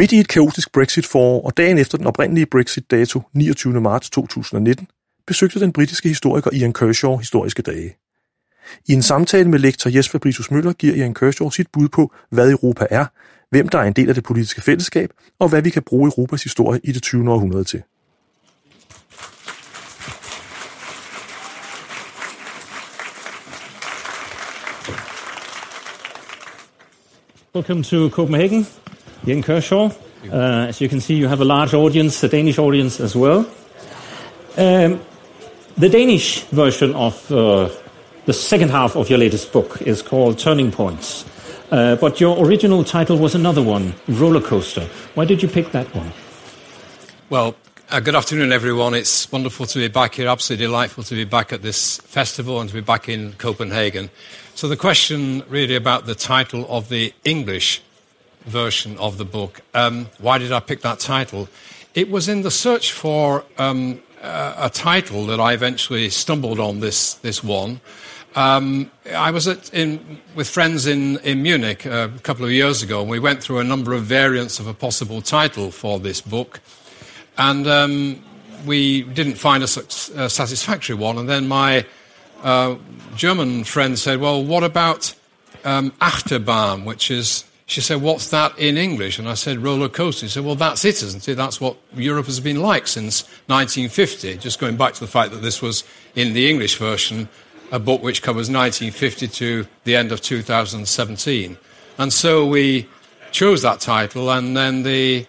Midt i et kaotisk Brexit-forår og dagen efter den oprindelige Brexit-dato 29. marts 2019, besøgte den britiske historiker Ian Kershaw historiske dage. I en samtale med lektor Jesper Fabricius Møller giver Ian Kershaw sit bud på, hvad Europa er, hvem der er en del af det politiske fællesskab, og hvad vi kan bruge Europas historie i det 20. århundrede til. Welcome to Copenhagen, Ian Kershaw. Uh, as you can see, you have a large audience, a Danish audience as well. Um, the Danish version of uh, the second half of your latest book is called Turning Points. Uh, but your original title was another one, Roller Coaster. Why did you pick that one? Well, uh, good afternoon, everyone. It's wonderful to be back here. Absolutely delightful to be back at this festival and to be back in Copenhagen. So, the question really about the title of the English version of the book um, why did I pick that title? It was in the search for um, a title that I eventually stumbled on this, this one. Um, I was at, in, with friends in, in Munich uh, a couple of years ago, and we went through a number of variants of a possible title for this book. And um, we didn't find a, a, satisfactory one. And then my uh, German friend said, Well, what about um, Achterbahn, which is she said, What's that in English? And I said, Roller coaster. She said, Well, that's it, isn't it? That's what Europe has been like since 1950. Just going back to the fact that this was in the English version a book which covers 1950 to the end of 2017. And so we chose that title, and then the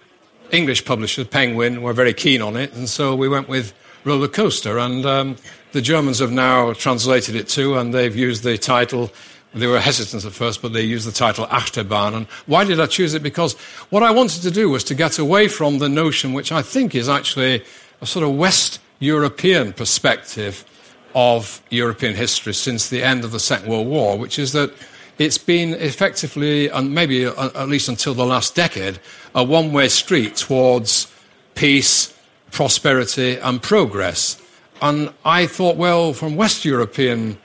English publisher, Penguin, were very keen on it, and so we went with Roller Coaster. And um, the Germans have now translated it too, and they've used the title. They were hesitant at first, but they used the title Achterbahn. And why did I choose it? Because what I wanted to do was to get away from the notion, which I think is actually a sort of West European perspective of European history since the end of the Second World War, which is that it's been effectively, and maybe uh, at least until the last decade, a one way street towards peace, prosperity, and progress. And I thought, well, from West European,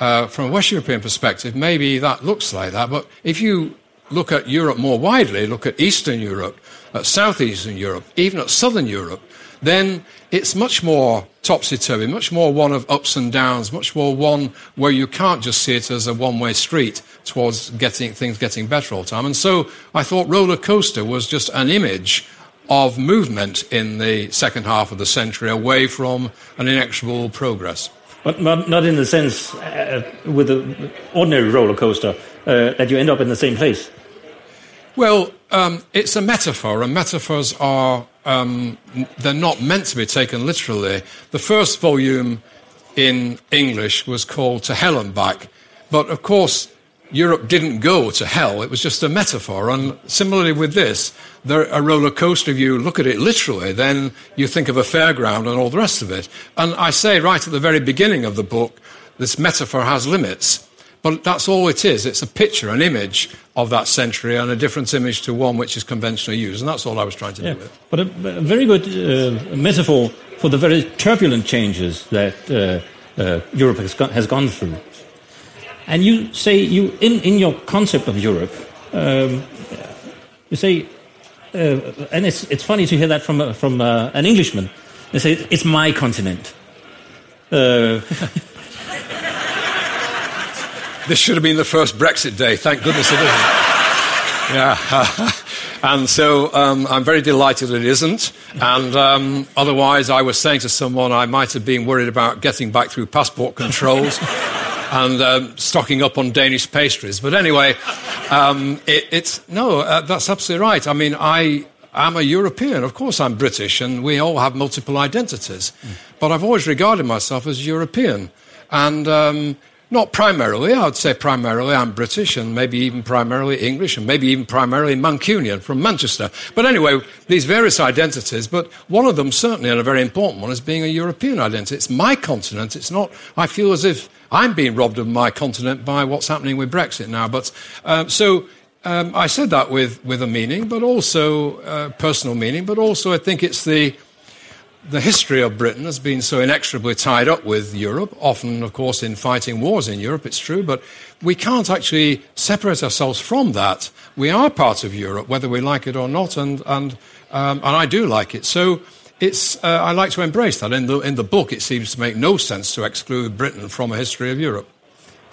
uh, from a West European perspective, maybe that looks like that. But if you look at Europe more widely, look at Eastern Europe, at Southeastern Europe, even at Southern Europe, then it's much more topsy turvy, much more one of ups and downs, much more one where you can't just see it as a one way street towards getting things getting better all the time. And so I thought roller coaster was just an image of movement in the second half of the century away from an inexorable progress. But not, in the sense uh, with an ordinary roller coaster uh, that you end up in the same place. Well, um, it's a metaphor, and metaphors are um, they're not meant to be taken literally. The first volume in English was called To Hell and Back, but of course Europe didn't go to hell. It was just a metaphor. And similarly with this, there, a roller coaster, if you look at it literally, then you think of a fairground and all the rest of it. And I say right at the very beginning of the book, this metaphor has limits. But that's all it is. It's a picture, an image of that century, and a different image to one which is conventionally used. And that's all I was trying to yeah. do with it. But a, a very good uh, metaphor for the very turbulent changes that uh, uh, Europe has, gone, has gone through. And you say, you in, in your concept of Europe, um, you say, uh, and it's, it's funny to hear that from, from uh, an Englishman. They say, it's my continent. Uh, This should have been the first Brexit day. Thank goodness it isn't. yeah. and so um, I'm very delighted it isn't. And um, otherwise, I was saying to someone I might have been worried about getting back through passport controls. And um, stocking up on Danish pastries. But anyway, um, it, it's no, uh, that's absolutely right. I mean, I am a European. Of course, I'm British, and we all have multiple identities. Mm. But I've always regarded myself as European, and um, not primarily, I would say primarily I'm British and maybe even primarily English and maybe even primarily Mancunian from Manchester. But anyway, these various identities, but one of them certainly, and a very important one, is being a European identity. It's my continent. It's not, I feel as if I'm being robbed of my continent by what's happening with Brexit now. But um, so um, I said that with, with a meaning, but also uh, personal meaning, but also I think it's the the history of Britain has been so inexorably tied up with Europe, often, of course, in fighting wars in Europe, it's true, but we can't actually separate ourselves from that. We are part of Europe, whether we like it or not, and, and, um, and I do like it. So it's, uh, I like to embrace that. In the, in the book, it seems to make no sense to exclude Britain from a history of Europe.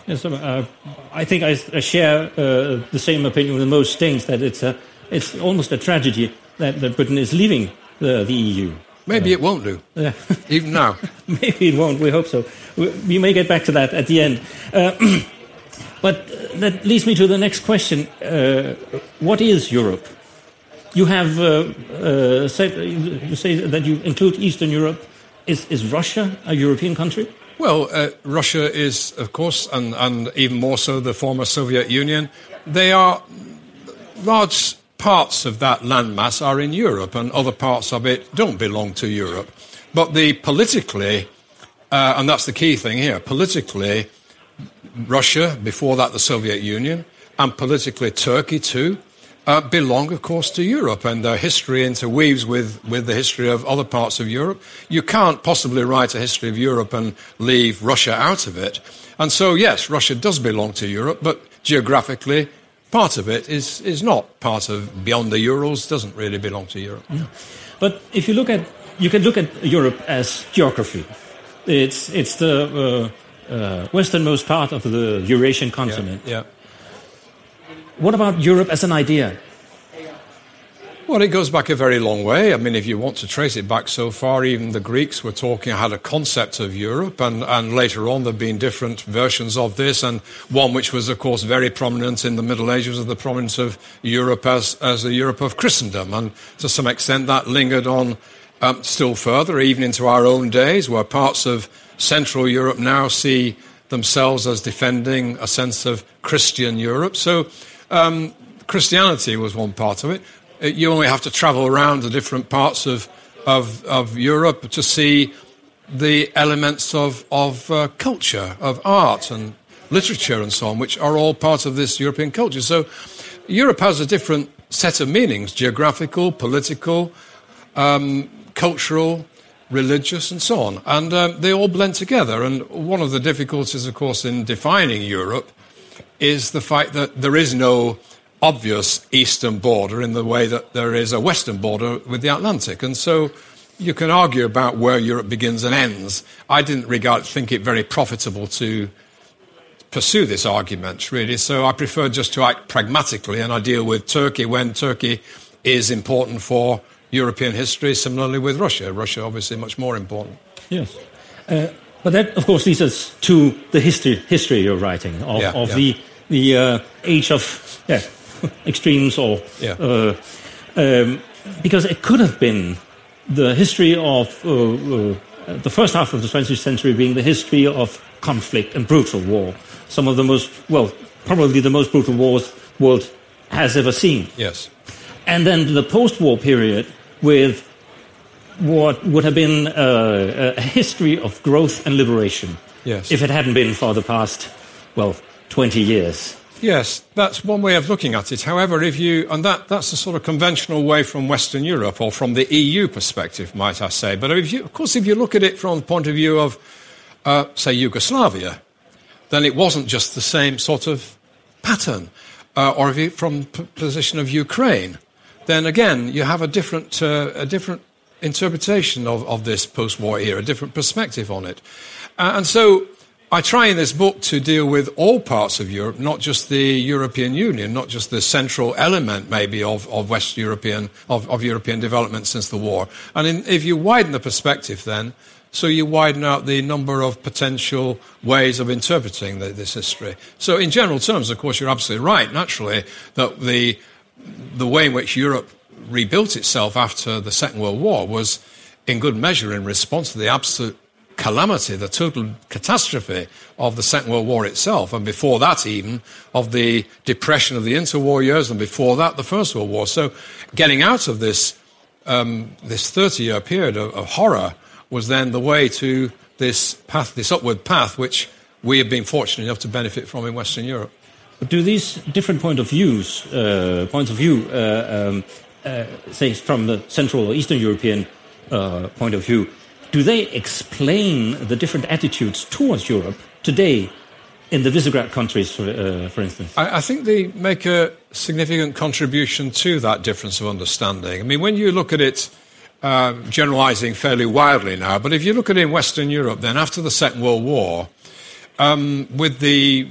Yes, uh, I think I, I share uh, the same opinion with most things that it's, a, it's almost a tragedy that, that Britain is leaving the, the EU. Maybe it won't do, Yeah. even now. Maybe it won't. We hope so. We, we may get back to that at the end. Uh, but that leads me to the next question. Uh, what is Europe? You have uh, uh, said, you say that you include Eastern Europe. Is, is Russia a European country? Well, uh, Russia is, of course, and, and even more so the former Soviet Union. They are large parts of that landmass are in Europe, and other parts of it don't belong to Europe. But the politically, uh, and that's the key thing here, politically, Russia, before that the Soviet Union, and politically Turkey too, uh, belong, of course, to Europe, and their history interweaves with, with the history of other parts of Europe. You can't possibly write a history of Europe and leave Russia out of it. And so, yes, Russia does belong to Europe, but geographically, part of it is, is not part of beyond the Urals, doesn't really belong to Europe. But if you look at, you can look at Europe as geography. It's, it's the uh, uh, westernmost part of the Eurasian continent. Yeah. What about Europe as an idea? Well, it goes back a very long way. I mean, if you want to trace it back so far, even the Greeks were talking, had a concept of Europe, and, and later on there have been different versions of this, and one which was, of course, very prominent in the Middle Ages was the prominence of Europe as, as a Europe of Christendom, and to some extent that lingered on um, still further, even into our own days, where parts of Central Europe now see themselves as defending a sense of Christian Europe. So um, Christianity was one part of it. Uh, You only have to travel around the different parts of, of, of Europe to see the elements of, of uh, culture, of art and literature and so on, which are all part of this European culture. So Europe has a different set of meanings geographical, political, um, cultural, religious, and so on. And um, they all blend together. And one of the difficulties, of course, in defining Europe is the fact that there is no obvious eastern border in the way that there is a western border with the Atlantic. And so you can argue about where Europe begins and ends. I didn't regard, think it very profitable to pursue this argument, really. So I prefer just to act pragmatically, and I deal with Turkey when Turkey is important for European history, similarly with Russia. Russia, obviously, much more important. Yes. Uh, but that, of course, leads us to the history, history you're writing of, Yeah, of yeah. the, the uh, age of yeah, extremes, or Yeah. uh, um, because it could have been the history of uh, uh, the first half of the 20th century being the history of conflict and brutal war. Some of the most, well, probably the most brutal wars the world has ever seen. Yes. And then the post-war period with what would have been uh, a history of growth and liberation. Yes. If it hadn't been for the past, well, 20 years. Yes, that's one way of looking at it. However, if you, and that, that's a sort of conventional way from Western Europe or from the EU perspective, might I say. But if you, of course, if you look at it from the point of view of, uh, say, Yugoslavia, then it wasn't just the same sort of pattern. Uh, or if you, from p- position of Ukraine, then again, you have a different, uh, a different interpretation of, of this post-war era, a different perspective on it. Uh, and so I try in this book to deal with all parts of Europe, not just the European Union, not just the central element maybe of, of West European, of, of European development since the war. And in, if you widen the perspective then, so you widen out the number of potential ways of interpreting the, this history. So in general terms, of course, you're absolutely right, naturally, that the, the way in which Europe rebuilt itself after the Second World War was in good measure in response to the absolute calamity, the total catastrophe of the Second World War itself, and before that, even of the depression of the interwar years, and before that, the First World War. So, getting out of this um, this 30 year period of, of horror was then the way to this path, this upward path, which we have been fortunate enough to benefit from in Western Europe. But do these different point of views, uh, points of view, uh, um, uh, say from the Central or Eastern European uh, point of view, do they explain the different attitudes towards Europe today in the Visegrad countries, for, uh, for instance? I, I, think they make a significant contribution to that difference of understanding. I mean, when you look at it, um, generalizing fairly wildly now, but if you look at it in Western Europe, then after the Second World War, um, with the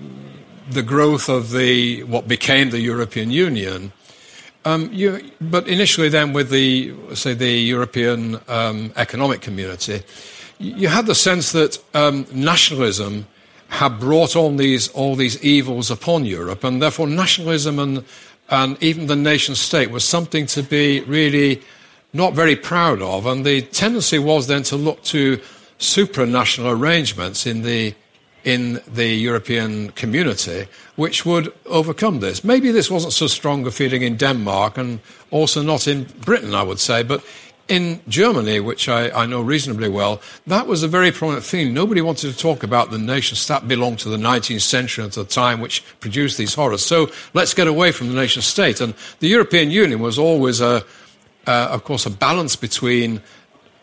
the growth of the what became the European Union, um, you, but initially then with the say the European um, Economic Community, you had the sense that um, nationalism had brought on these all these evils upon Europe, and therefore nationalism and and even the nation state was something to be really not very proud of, and the tendency was then to look to supranational arrangements in the in the European community which would overcome this. Maybe this wasn't so strong a feeling in Denmark and also not in Britain, I would say, but in Germany, which I, I, know reasonably well, that was a very prominent theme. Nobody wanted to talk about the nation state belonged to the 19th century at the time which produced these horrors. So let's get away from the nation state. And the European Union was always, a, uh, of course, a balance between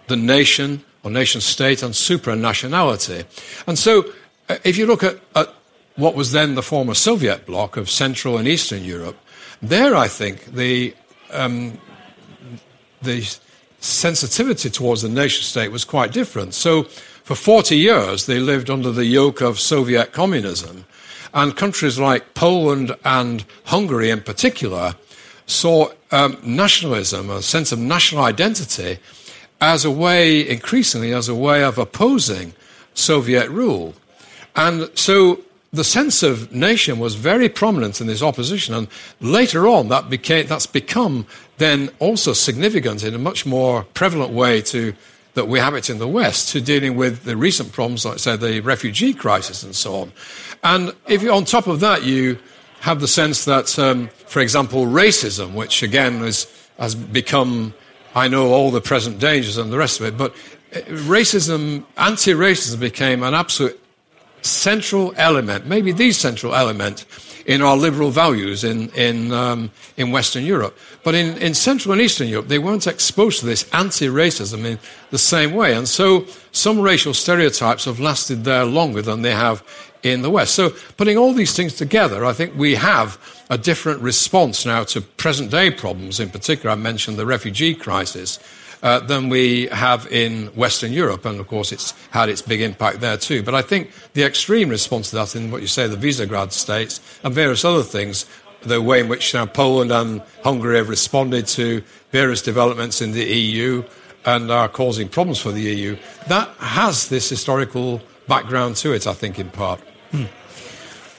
the nation or nation state and supranationality. And so if you look at, at what was then the former Soviet bloc of Central and Eastern Europe, there I think the um, the sensitivity towards the nation state was quite different. So for 40 years, they lived under the yoke of Soviet communism. And countries like Poland and Hungary, in particular, saw um, nationalism, a sense of national identity, as a way, increasingly, as a way of opposing Soviet rule. And so the sense of nation was very prominent in this opposition, and later on that became, that's become then also significant in a much more prevalent way to that we have it in the West to dealing with the recent problems, like say the refugee crisis and so on. And if you, on top of that you have the sense that, um, for example, racism, which again is, has become, I know all the present dangers and the rest of it, but uh, racism, anti-racism became an absolute central element, maybe the central element in our liberal values in, in, um, in Western Europe. But in, in Central and Eastern Europe, they weren't exposed to this anti racism in the same way. And so some racial stereotypes have lasted there longer than they have in the West. So putting all these things together, I think we have a different response now to present day problems. In particular, I mentioned the refugee crisis uh, than we have in Western Europe. And of course, it's had its big impact there too. But I think the extreme response to that in what you say, the Visegrad states and various other things, the way in which Poland and Hungary have responded to various developments in the EU and are causing problems for the EU, that has this historical background to it, I think, in part. Hmm.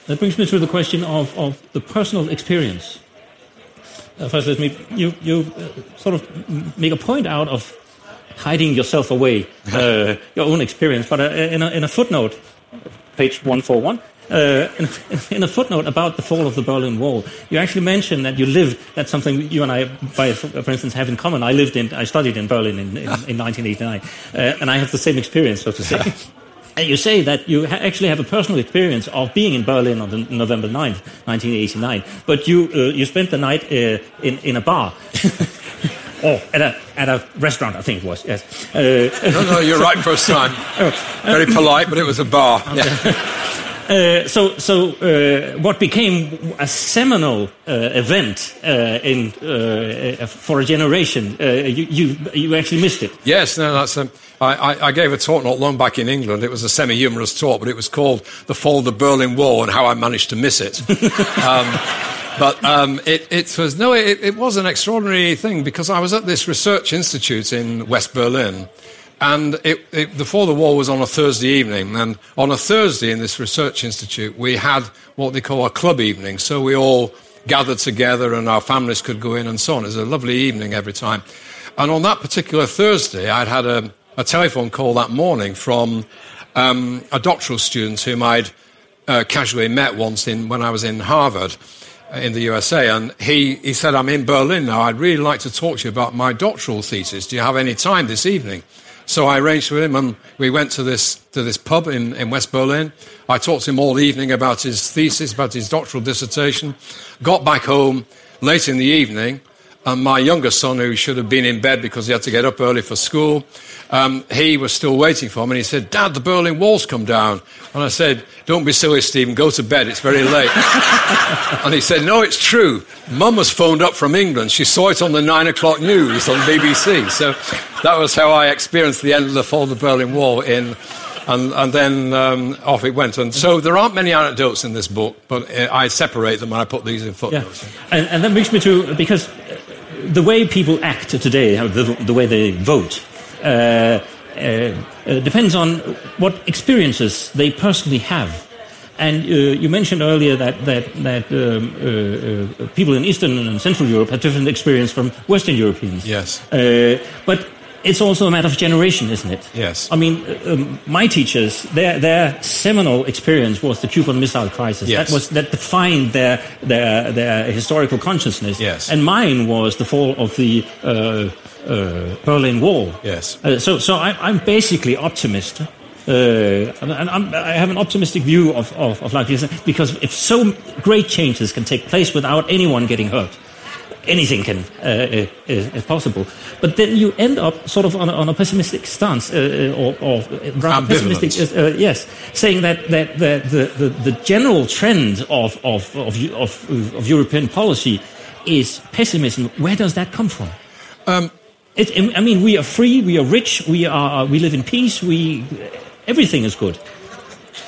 That brings me to the question of, of the personal experience first let me you you uh, sort of make a point out of hiding yourself away, uh, your own experience. But uh, in, a, in a footnote, page one four one. Uh, in, in, a footnote about the fall of the Berlin Wall, you actually mentioned that you lived. That's something you and I, by, for instance, have in common. I lived in, I studied in Berlin in, in, in 1989, uh, and I have the same experience, so to say. And you say that you ha- actually have a personal experience of being in Berlin on November 9th, 1989, but you, uh, you spent the night uh, in, in a bar. Oh, at a, at a restaurant, I think it was, yes. Uh, no, no, you're right first time. Oh, Very polite, but it was a bar. Okay. Yeah. Uh, so, so uh, what became a seminal uh, event uh, in uh, for a generation, you, you, you actually missed it. Yes, no, that's. Um, I, I, gave a talk not long back in England. It was a semi-humorous talk, but it was called "The Fall of the Berlin Wall" and how I managed to miss it. um, but um, it, it, was no, it, it was an extraordinary thing because I was at this research institute in West Berlin and it, it, before the war was on a Thursday evening. And on a Thursday in this research institute, we had what they call a club evening. So we all gathered together and our families could go in and so on. It was a lovely evening every time. And on that particular Thursday, I'd had a, a telephone call that morning from um, a doctoral student whom I'd uh, casually met once in, when I was in Harvard uh, in the USA. And he, he said, I'm in Berlin now. I'd really like to talk to you about my doctoral thesis. Do you have any time this evening? So I arranged with him and we went to this, to this pub in, in West Berlin. I talked to him all evening about his thesis, about his doctoral dissertation. Got back home late in the evening And my younger son, who should have been in bed because he had to get up early for school, um, he was still waiting for me. And he said, Dad, the Berlin Wall's come down. And I said, Don't be silly, Stephen. Go to bed. It's very late. and he said, No, it's true. Mum was phoned up from England. She saw it on the nine o'clock news on BBC. So that was how I experienced the end of the fall of the Berlin Wall in and, and then um, off it went. And so there aren't many anecdotes in this book, but uh, I separate them and I put these in footnotes. Yeah. And, and that brings me to because the way people act today, the, the way they vote, uh, uh, uh, depends on what experiences they personally have. And uh, you mentioned earlier that that that um, uh, uh, people in Eastern and Central Europe have different experience from Western Europeans. Yes. but it's also a matter of generation, isn't it? Yes. I mean, um, my teachers, their their seminal experience was the Cuban Missile Crisis. Yes. That was that defined their their their historical consciousness. Yes. And mine was the fall of the uh, uh, Berlin Wall. Yes. Uh, so so I, am basically optimist. Uh, and I'm, i have an optimistic view of, of, of life because if so great changes can take place without anyone getting hurt, anything can uh, uh, is, is, possible. But then you end up sort of on a, on a pessimistic stance, uh, uh or, or rather pessimistic, uh, yes, saying that, that, that the, the, the, general trend of, of, of, of, of European policy is pessimism. Where does that come from? Um, it, I mean, we are free, we are rich, we, are, we live in peace, we, everything is good.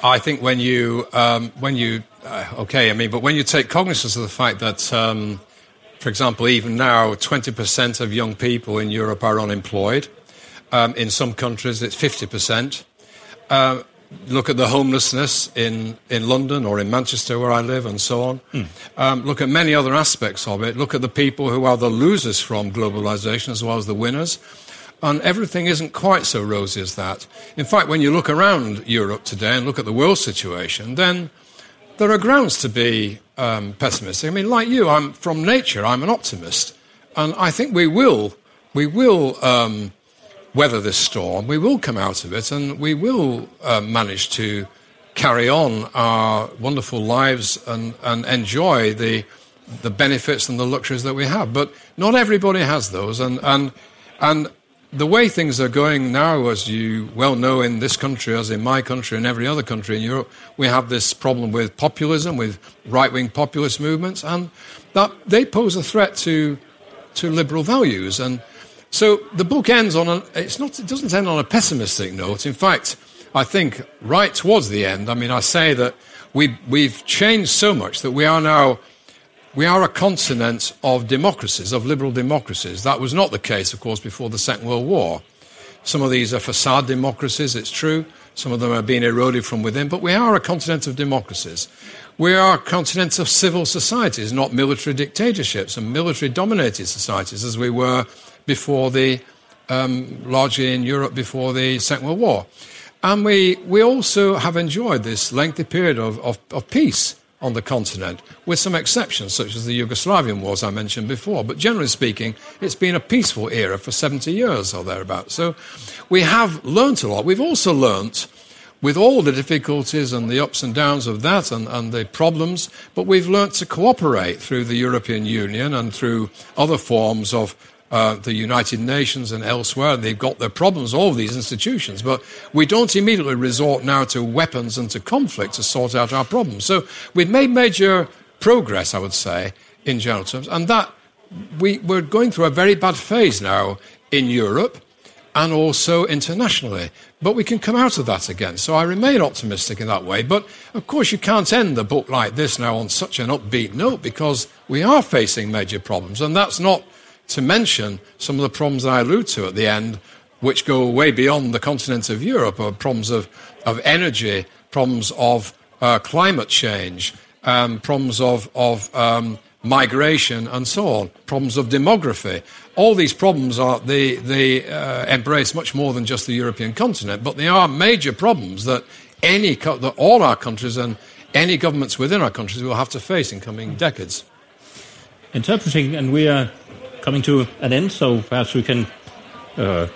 I think when you, um, when you, uh, okay, I mean, but when you take cognizance of the fact that um, for example, even now, 20% of young people in Europe are unemployed. Um, in some countries, it's 50%. Uh, look at the homelessness in, in London or in Manchester, where I live, and so on. Mm. Um, look at many other aspects of it. Look at the people who are the losers from globalization as well as the winners. And everything isn't quite so rosy as that. In fact, when you look around Europe today and look at the world situation, then there are grounds to be um, pessimistic. I mean, like you, I'm from nature. I'm an optimist, and I think we will we will um, weather this storm. We will come out of it, and we will uh, manage to carry on our wonderful lives and, and enjoy the the benefits and the luxuries that we have. But not everybody has those, and and and the way things are going now, as you well know in this country, as in my country and every other country in Europe, we have this problem with populism, with right wing populist movements, and that they pose a threat to, to liberal values. And so the book ends on a, it's not, it doesn't end on a pessimistic note. In fact, I think right towards the end, I mean, I say that we, we've changed so much that we are now we are a continent of democracies, of liberal democracies. That was not the case, of course, before the Second World War. Some of these are facade democracies, it's true. Some of them are being eroded from within, but we are a continent of democracies. We are a continent of civil societies, not military dictatorships and military dominated societies as we were before the, um, largely in Europe before the Second World War. And we, we also have enjoyed this lengthy period of, of, of peace on the continent, with some exceptions, such as the Yugoslavian wars I mentioned before. But generally speaking, it's been a peaceful era for 70 years or thereabouts. So we have learnt a lot. We've also learnt, with all the difficulties and the ups and downs of that and, and the problems, but we've learnt to cooperate through the European Union and through other forms of uh, the United Nations and elsewhere. They've got their problems, all these institutions, but we don't immediately resort now to weapons and to conflict to sort out our problems. So we've made major progress, I would say, in general terms, and that we, we're going through a very bad phase now in Europe and also internationally. But we can come out of that again. So I remain optimistic in that way. But of course, you can't end the book like this now on such an upbeat note because we are facing major problems. And that's not to mention some of the problems I allude to at the end, which go way beyond the continent of Europe, or problems of, of energy, problems of uh, climate change, um, problems of, of um, migration, and so on, problems of demography. All these problems are they, they uh, embrace much more than just the European continent, but they are major problems that any that all our countries and any governments within our countries will have to face in coming decades. Interpreting, and we are coming to an end, so perhaps we can uh,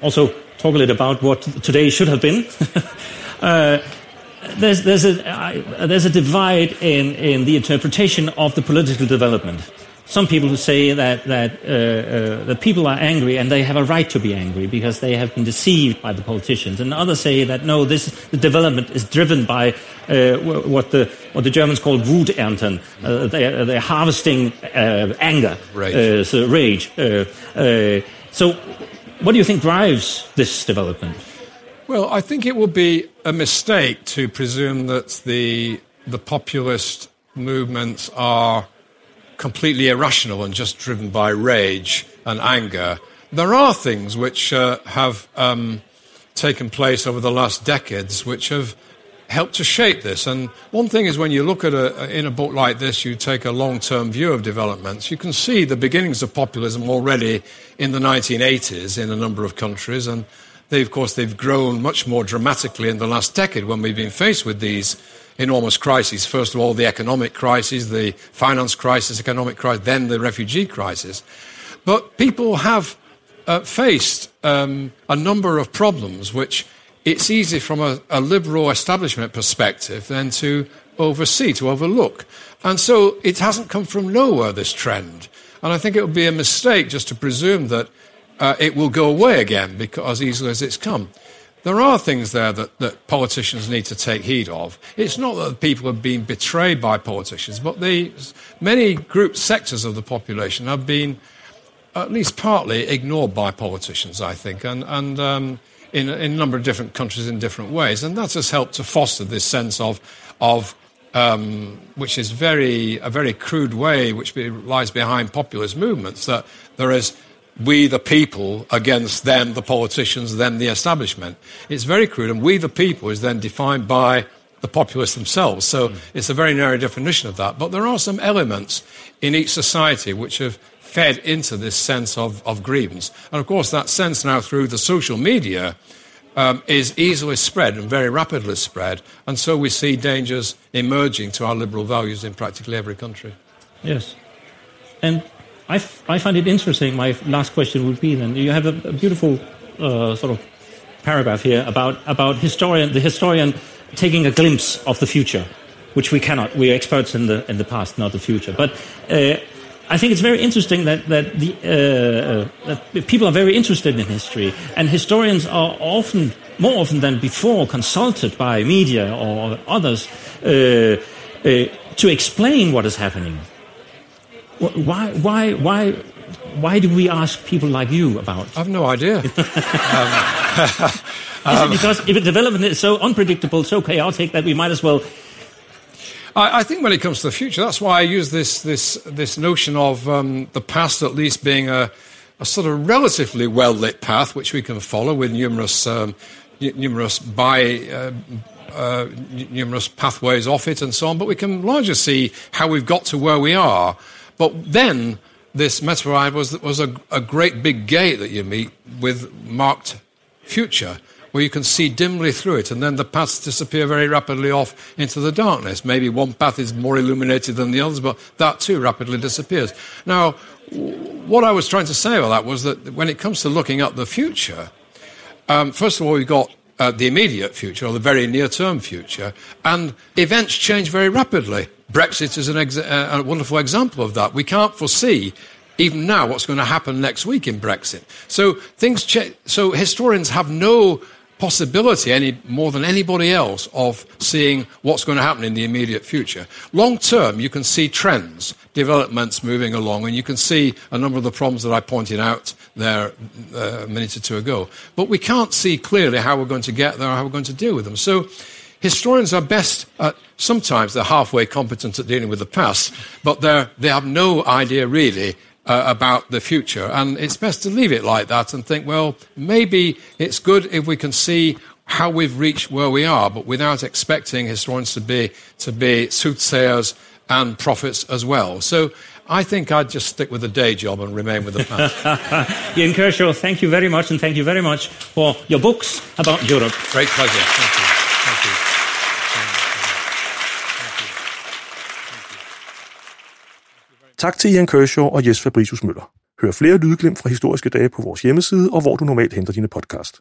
also talk a little about what today should have been. uh, there's, there's, a, uh, there's a divide in, in the interpretation of the political development. some people who say that that uh, uh, the people are angry and they have a right to be angry because they have been deceived by the politicians, and others say that no, this the development is driven by uh, what the what the Germans call Wuternten. Uh, they they're harvesting uh, anger, rage. Uh, so rage. so, what do you think drives this development? Well, I think it would be a mistake to presume that the the populist movements are completely irrational and just driven by rage and anger. There are things which uh, have um, taken place over the last decades which have helped to shape this. And one thing is when you look at a, in a book like this, you take a long-term view of developments, you can see the beginnings of populism already in the 1980s in a number of countries. And they, of course, they've grown much more dramatically in the last decade when we've been faced with these enormous crises. First of all, the economic crisis, the finance crisis, economic crisis, then the refugee crisis. But people have uh, faced um, a number of problems which it's easy from a, a, liberal establishment perspective then to oversee, to overlook. And so it hasn't come from nowhere, this trend. And I think it would be a mistake just to presume that uh, it will go away again because as easily as it's come. There are things there that, that politicians need to take heed of. It's not that people have been betrayed by politicians, but the, many group sectors of the population have been at least partly ignored by politicians, I think, and, and um, in, in, a number of different countries in different ways. And that has helped to foster this sense of, of um, which is very, a very crude way, which be, lies behind populist movements, that there is we the people against them, the politicians, them the establishment. It's very crude, and we the people is then defined by the populace themselves. So mm. it's a very narrow definition of that. But there are some elements in each society which have fed into this sense of, of grievance. And of course, that sense now through the social media um, is easily spread and very rapidly spread. And so we see dangers emerging to our liberal values in practically every country. Yes. And I, I find it interesting. My last question would be then you have a, a beautiful uh, sort of paragraph here about, about historian, the historian taking a glimpse of the future, which we cannot. We are experts in the, in the past, not the future. But uh, I think it's very interesting that, that, the, uh, uh that people are very interested in history, and historians are often, more often than before, consulted by media or others uh, uh, to explain what is happening. Why, why, why, why do we ask people like you about? I have no idea. um, um, because if a development is so unpredictable, so chaotic that we might as well I, I, think when it comes to the future, that's why I use this this this notion of um, the past at least being a, a sort of relatively well lit path which we can follow with numerous um, numerous by uh, uh, numerous pathways off it and so on. But we can largely see how we've got to where we are but then this metaphor was, was a, a great big gate that you meet with marked future where you can see dimly through it, and then the paths disappear very rapidly off into the darkness. Maybe one path is more illuminated than the others, but that too rapidly disappears. Now, what I was trying to say about that was that when it comes to looking at the future, um, first of all, we've got uh, the immediate future or the very near term future, and events change very rapidly. Brexit is ex- uh, a wonderful example of that. We can't foresee even now what's going to happen next week in Brexit. So things ch- so historians have no possibility any more than anybody else of seeing what's going to happen in the immediate future. Long term, you can see trends, developments moving along, and you can see a number of the problems that I pointed out there uh, a minute or two ago. But we can't see clearly how we're going to get there, how we're going to deal with them. So historians are best at sometimes they're halfway competent at dealing with the past, but they have no idea really uh, about the future. And it's best to leave it like that and think, well, maybe it's good if we can see how we've reached where we are, but without expecting historians to be, to be soothsayers and prophets as well. So I think I'd just stick with the day job and remain with the past. Ian Kershaw, thank you very much, and thank you very much for your books about Europe. Great pleasure. Thank you. Thank you. Tak til Ian Kershaw og Jes Fabricius Møller. Hør flere lydglimt fra historiske dage på vores hjemmeside og hvor du normalt henter dine podcast.